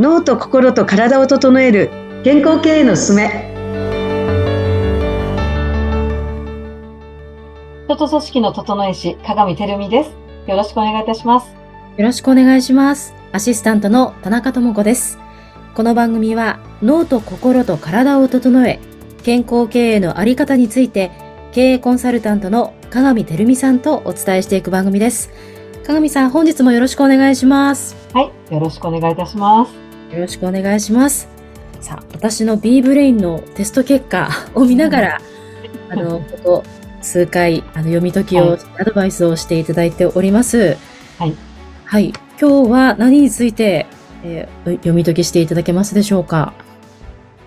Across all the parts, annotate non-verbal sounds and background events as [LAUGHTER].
脳と心と体を整える健康経営のすすめ人と組織の整え師、鏡てるみです。よろしくお願いいたします。よろしくお願いします。アシスタントの田中智子です。この番組は脳と心と体を整え、健康経営のあり方について、経営コンサルタントの鏡てるみさんとお伝えしていく番組です。鏡さん、本日もよろしくお願いします。はい、よろしくお願いいたします。よろしくお願いします。さあ、私の B ブレインのテスト結果 [LAUGHS] を見ながら、あの、ここ数回、あの、読み解きを、はいアドバイスをしていただいております。はい。はい。今日は何について、えー読み解きしていただけますでしょうか？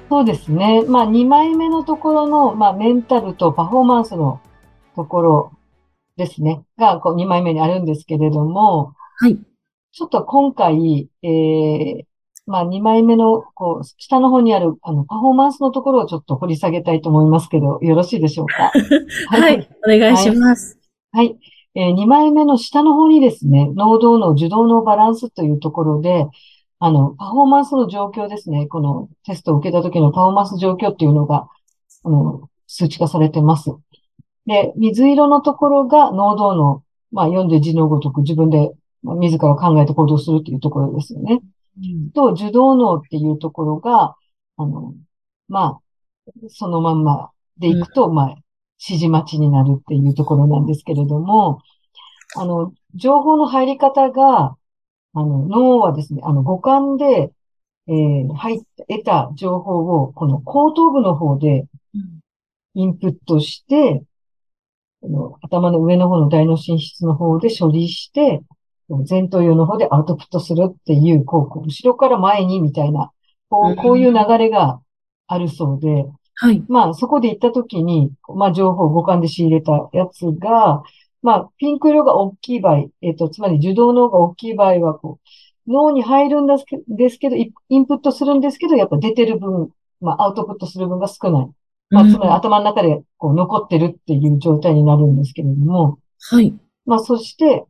そうですね。まあ、2枚目のところの、まあ、メンタルとパフォーマンスのところですね。が、こう、2枚目にあるんですけれども、はい。ちょっと今回、えー、まあ、2枚目の、こう、下の方にある、あの、パフォーマンスのところをちょっと掘り下げたいと思いますけど、よろしいでしょうか？[LAUGHS] はい。お願いします。はい。えー、2枚目の下の方にですね、能動の受動のバランスというところで、あの、パフォーマンスの状況ですね。このテストを受けた時のパフォーマンス状況っていうのが、あの、数値化されてます。で、水色のところが能動の、まあ、読んで字のごとく自分でまあ自ら考えて行動するというところですよね。と、受動脳っていうところが、あの、まあ、そのまんまでいくと、まあ、指示待ちになるっていうところなんですけれども、あの、情報の入り方が、あの、脳はですね、あの、五感で、えー入った、得た情報を、この後頭部の方でインプットして、この頭の上の方の大脳進出の方で処理して、前頭葉の方でアウトプットするっていう、こう、後ろから前にみたいな、こう、こういう流れがあるそうで、はい。まあ、そこで行った時に、まあ、情報を五感で仕入れたやつが、まあ、ピンク色が大きい場合、えっと、つまり受動脳が大きい場合は、こう、脳に入るんですけですけど、イインプットするんですけど、やっぱ出てる分、まあ、アウトプットする分が少ない。まあ、つまり頭の中で、こう、残ってるっていう状態になるんですけれども、はい。まあ、そして、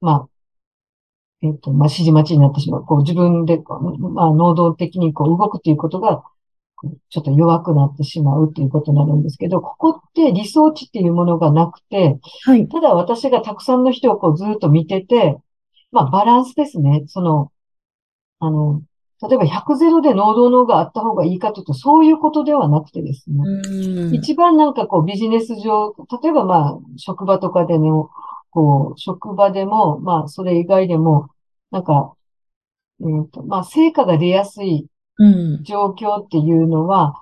まあ、えっと、まあ、指示待ちになってしまう。こう、自分で、こうまあ、能動的にこう、動くということが、ちょっと弱くなってしまうということになるんですけど、ここって理想値っていうものがなくて、はい。ただ私がたくさんの人をこうずっと見てて、まあバランスですね。その、あの、例えば100ゼロで能動脳があった方がいいかというと、そういうことではなくてですね。うん一番なんかこうビジネス上、例えばまあ職場とかでも、こう、職場でも、まあそれ以外でも、なんか、えっと、まあ成果が出やすいうん。状況っていうのは、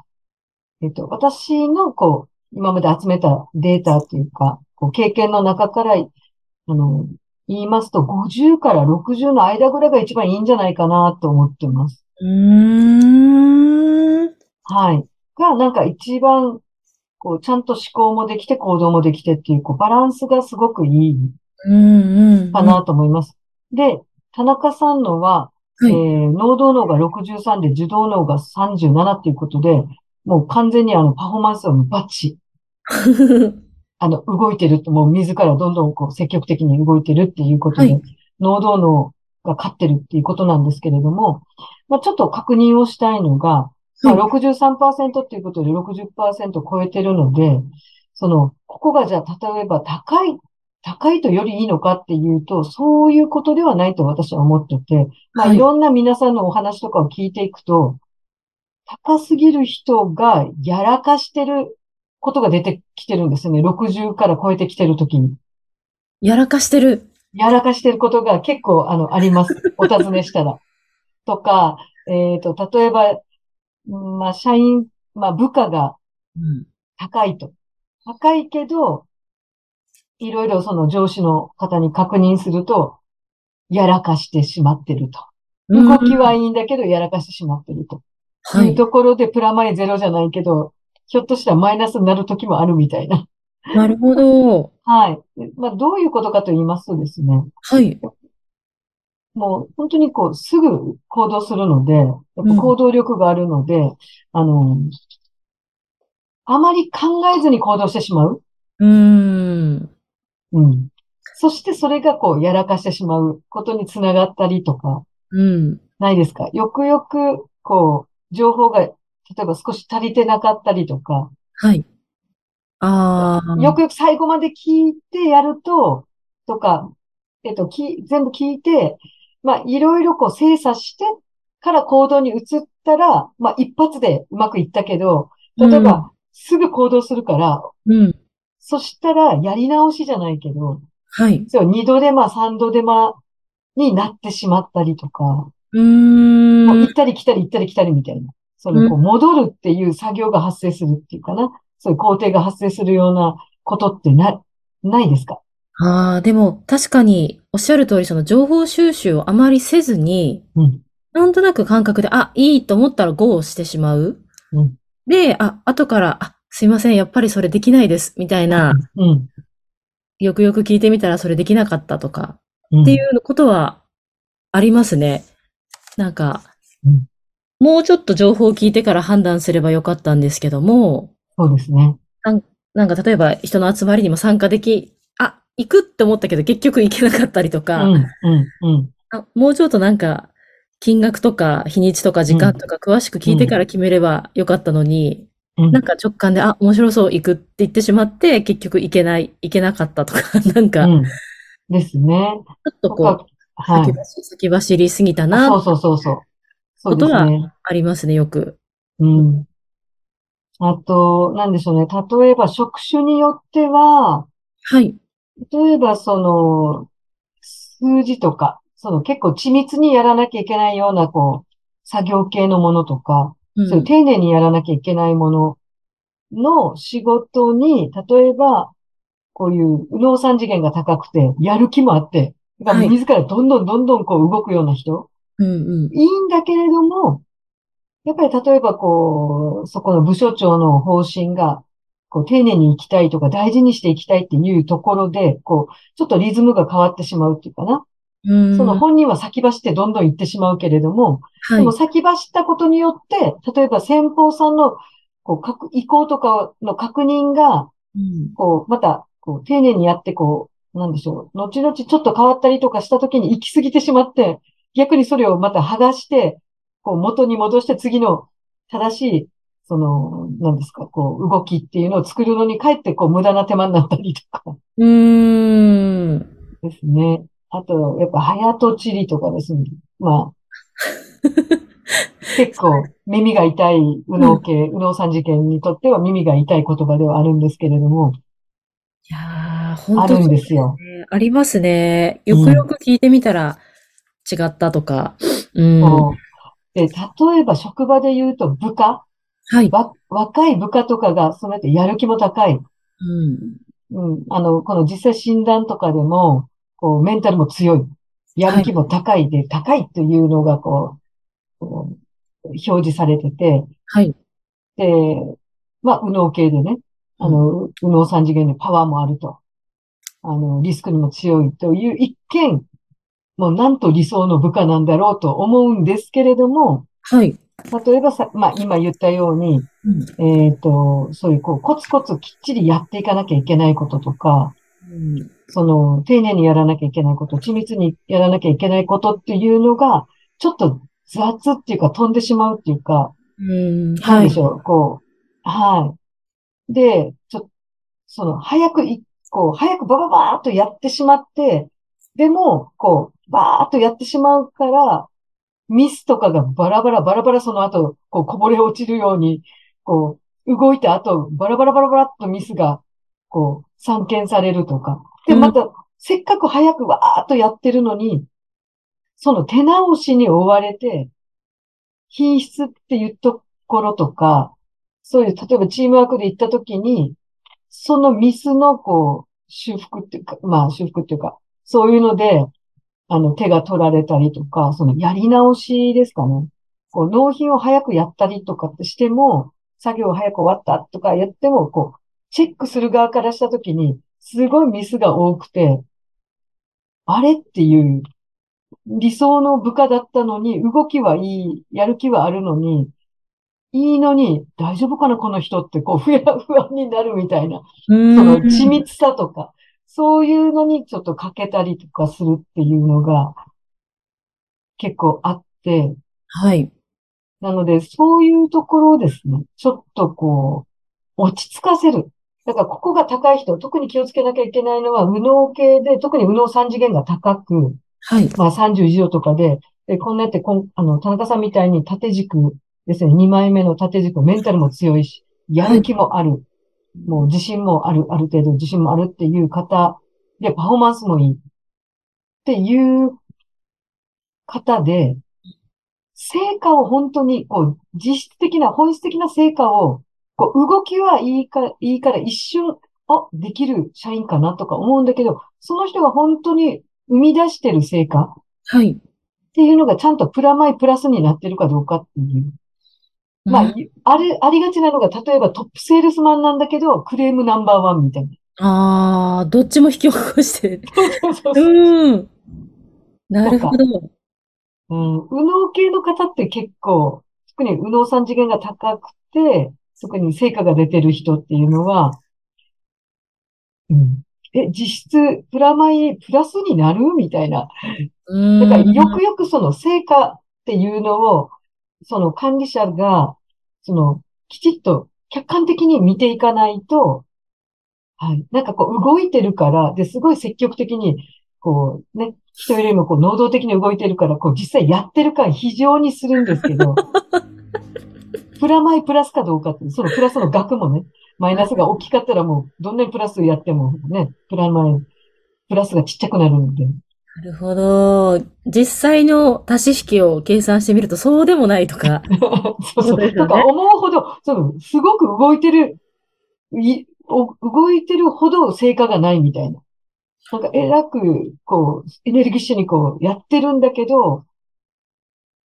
えっと、私のこう、今まで集めたデータというか、こう経験の中から、あの、言いますと、50から60の間ぐらいが一番いいんじゃないかなと思ってます。うーん。はい。が、なんか一番、こう、ちゃんと思考もできて行動もできてっていう、こう、バランスがすごくいいうんうん。かなと思います。で、田中さんのは、はいえー、能動脳が63で受動脳が37っていうことで、もう完全にあの、パフォーマンスはバッチ、[LAUGHS] あの、動いてると、もう自らどんどんこう、積極的に動いてるっていうことで、はい能動脳が勝ってるっていうことなんですけれども、まあ、ちょっと確認をしたいのが、まあ、はい63%っていうことで60%超えてるので、その、ここがじゃあ、例えば高い、高いとよりいいのかっていうと、そういうことではないと私は思ってて、まあ、はいいろんな皆さんのお話とかを聞いていくと、高すぎる人がやらかしてることが出てきてるんですよね。60から超えてきてるときに。やらかしてる。やらかしてることが結構、あの、あります。お尋ねしたら。とか、えっと、例えば、うんまあ、社員、まあ、部下がうん。高いと。高いけど、いろいろその上司の方に確認すると、やらかしてしまってると。動きはいいんだけど、やらかしてしまってると。はいいうところで、プラマイゼロじゃないけど、ひょっとしたらマイナスになる時もあるみたいな。なるほど。はい。まあ、どういうことかと言いますとですね、はい。もう本当にこう、すぐ行動するので、やっぱ行動力があるので、あの、あまり考えずに行動してしまう。うーん。うん。そしてそれがこう、やらかしてしまうことにつながったりとか、うん。ないですか？よくよく、こう、情報が、例えば少し足りてなかったりとか、はい。ああ。よくよく最後まで聞いてやると、とか、えっと、き、全部聞いて、まあ、いろいろこう精査してから行動に移ったら、まあ、一発でうまくいったけど、例えば、すぐ行動するから、うん。そしたら、やり直しじゃないけど、はい。そう、二度手間、三度手間になってしまったりとか、うーん。行ったり来たり行ったり来たりみたいな。その、こう、戻るっていう作業が発生するっていうかな。そういう工程が発生するようなことってな、ないですか？ああ、でも確かにおっしゃる通り、その情報収集をあまりせずに、うん。なんとなく感覚で、あ、いいと思ったら GO をしてしまう。うんで、あ、後から、あ、すいません、やっぱりそれできないです、みたいな、うん。よくよく聞いてみたらそれできなかったとか、うん。っていうことはありますね。なんかうん、もうちょっと情報を聞いてから判断すればよかったんですけども、そうですね。なんか例えば人の集まりにも参加でき、あ、行くって思ったけど結局行けなかったりとうか、ん。うん。うん。あ、もうちょっとなんか、金額とか日にちとか時間とか詳しく聞いてから決めればよかったのに、うんなんか直感で、あ、面白そう行くって言ってしまって、結局行けない、行けなかったとか、[LAUGHS] なんか、ちょうん。ですね。っとことか、う、はい先。走先走りすぎたそうな、そうそうそう。そうことは。ありますね、よく。うん。あと、なんでしょうね。例えば、職種によっては、はい。例えば、その、数字とか、その結構緻密にやらなきゃいけないような、こう、作業系のものとか、うん。そういう丁寧にやらなきゃいけないものの仕事に、例えば、こういう右脳三次元が高くて、やる気もあって、だからはい。自らどんどんどんどんこう動くような人、うんうん。いいんだけれども、やっぱり例えばこう、そこの部署長の方針が、こう、丁寧に行きたいとか大事にしていきたいっていうところで、こう、ちょっとリズムが変わってしまうっていうかな。うんその本人は先走ってどんどん行ってしまうけれども、はいでも。先走ったことによって、例えば先方さんの、こう、確意向とかの確認が、うんこう、また、こう、丁寧にやって、こう、なんでしょう。後々ちょっと変わったりとかした時に行き過ぎてしまって、逆にそれをまた剥がして、こう、元に戻して次の正しい、その、なんですか、こう、動きっていうのを作るのにかえって、こう、無駄な手間になったりとかうーん。ですね。あと、やっぱ、早とちりとかですね。まあ、[LAUGHS] 結構耳が痛い右脳系、右脳三次元にとっては耳が痛い言葉ではあるんですけれども、いやー、本当あるんですよ。ねありますね。よくよく聞いてみたら違ったとか。うん。そうで、例えば職場で言うと部下、はい。わ、若い部下とかが、そうやってやる気も高い。うん。うん。あの、この実際診断とかでも、こう、メンタルも強い。やる気も高いで、高いというのが、こう、こう表示されてて、はい。で、まあ、右脳系でね、あの、右脳三次元でパワーもあると。あの、リスクにも強いという一見、もうなんと理想の部下なんだろうと思うんですけれども、はい。例えばさ、まあ、今言ったように、うんえっと、そういう、こう、コツコツきっちりやっていかなきゃいけないこととか、うんその、丁寧にやらなきゃいけないこと、緻密にやらなきゃいけないことっていうのが、ちょっと雑っていうか飛んでしまうっていうか、うん。なんはいでし。ょう、こう、はい。で、ちょ、その、早くい、こう、早くバババーっとやってしまって、でも、こう、バーっとやってしまうから、ミスとかがバラバラ、バラバラその後、こう、こぼれ落ちるように、こう、動いた後、バラバラバラバラっとミスが、こう、散見されるとか。で、うんまた、せっかく早くわーっとやってるのに、その手直しに追われて、品質っていうところとか、そういう、例えばチームワークで行った時に、そのミスの、こう、修復っていうか、まあ修復っていうか、そういうので、あの、手が取られたりとか、そのやり直しですかね。こう、納品を早くやったりとかってしても、作業早く終わったとかやっても、こう、チェックする側からした時に、すごいミスが多くて、あれっていう、理想の部下だったのに、動きはいい、やる気はあるのに、いいのに、大丈夫かな、この人って、こう、不安、不安になるみたいな。そその緻密さとか、そういうのにちょっと欠けたりとかするっていうのが、結構あって、はい。なので、そういうところをですね、ちょっとこう、落ち着かせる。だから、ここが高い人、特に気をつけなきゃいけないのは、右脳系で、特に右脳三次元が高く、はい。まあ31度とかで、でこんなやってこん、あの、田中さんみたいに縦軸ですね、2枚目の縦軸、メンタルも強いし、やる気もある。もう自信もある、ある程度自信もあるっていう方で、パフォーマンスもいい。っていう方で、成果を本当に、こう、実質的な、本質的な成果を、こう、動きはいいか、いいから一瞬、あ、できる社員かなとか思うんだけど、その人が本当に生み出してる成果はい。っていうのがちゃんとプラマイプラスになってるかどうかっていう。まあ、あれ、ありがちなのが、例えばトップセールスマンなんだけど、クレームナンバーワンみたいな。ああ、どっちも引き起こして。そうそうそううん。なるほど。うん、右脳系の方って結構、特に右脳三次元が高くて、特に成果が出てる人っていうのは、うん、え、実質、プラマイプラスになるみたいな。うん。だから、よくよくその成果っていうのを、その管理者が、その、きちっと客観的に見ていかないと、はい。なんかこう、動いてるから、で、すごい積極的に、こう、ね、人よりもこう、能動的に動いてるから、こう、実際やってる感非常にするんですけど、[LAUGHS] プラマイプラスかどうかってそのプラスの額もね、マイナスが大きかったらもう、どんなにプラスやってもね、プラマイ、プラスがちっちゃくなるんで。なるほど。実際の足し引きを計算してみると、そうでもないとか。[LAUGHS] そうそう。なんか思うほど、その、すごく動いてる、い、お動いてるほど成果がないみたいな。なんか、えらく、こう、エネルギッシュにこう、やってるんだけど、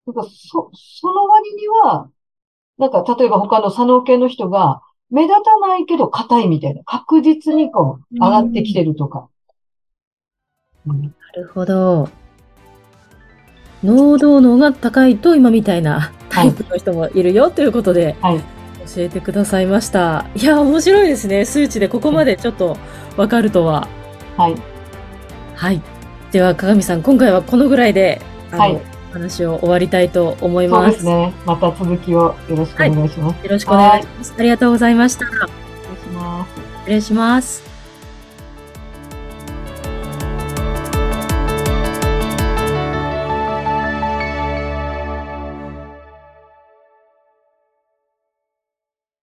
なんか、そ、その割には、なんか、例えば他の左脳系の人が、目立たないけど硬いみたいな。確実にこう、上がってきてるとか。うんなるほど。能動能が高いと今みたいなタイプの人もいるよということではい。教えてくださいました。いや、面白いですね。数値でここまでちょっとわかるとは。はい。はい。では、鏡さん、今回はこのぐらいで、あの、はい話を終わりたいと思いそうま。ですすね。また続きをよろしくお願いします。よろしくお願いします。ありがとうございました。お願いします。失礼します。